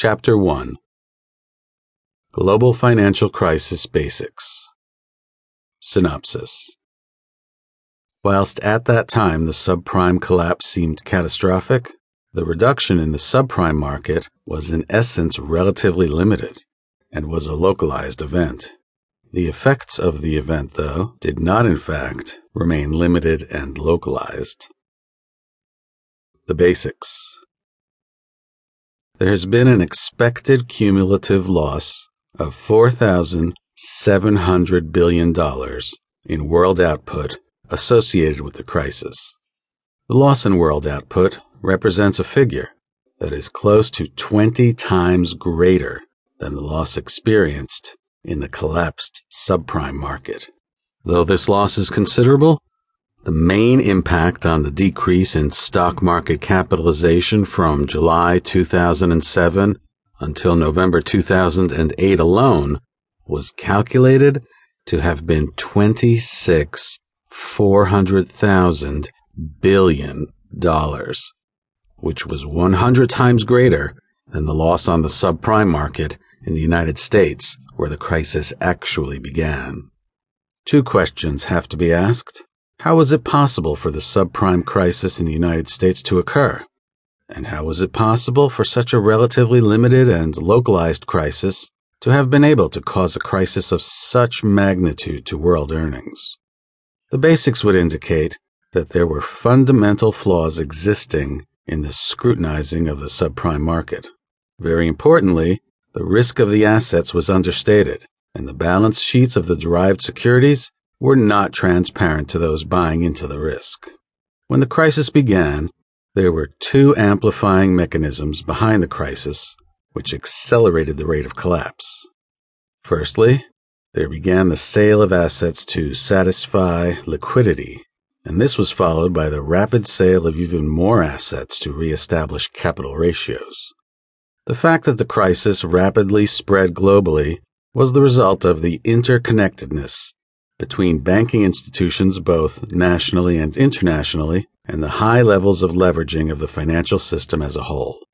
Chapter 1 Global Financial Crisis Basics Synopsis Whilst at that time the subprime collapse seemed catastrophic, the reduction in the subprime market was in essence relatively limited and was a localized event. The effects of the event, though, did not in fact remain limited and localized. The Basics There has been an expected cumulative loss of $4,700 billion in world output associated with the crisis. The loss in world output represents a figure that is close to 20 times greater than the loss experienced in the collapsed subprime market. Though this loss is considerable, the main impact on the decrease in stock market capitalization from July 2007 until November 2008 alone was calculated to have been 26 400,000 billion dollars, which was 100 times greater than the loss on the subprime market in the United States where the crisis actually began. Two questions have to be asked. How was it possible for the subprime crisis in the United States to occur? And how was it possible for such a relatively limited and localized crisis to have been able to cause a crisis of such magnitude to world earnings? The basics would indicate that there were fundamental flaws existing in the scrutinizing of the subprime market. Very importantly, the risk of the assets was understated, and the balance sheets of the derived securities were not transparent to those buying into the risk. When the crisis began, there were two amplifying mechanisms behind the crisis which accelerated the rate of collapse. Firstly, there began the sale of assets to satisfy liquidity, and this was followed by the rapid sale of even more assets to reestablish capital ratios. The fact that the crisis rapidly spread globally was the result of the interconnectedness between banking institutions both nationally and internationally and the high levels of leveraging of the financial system as a whole.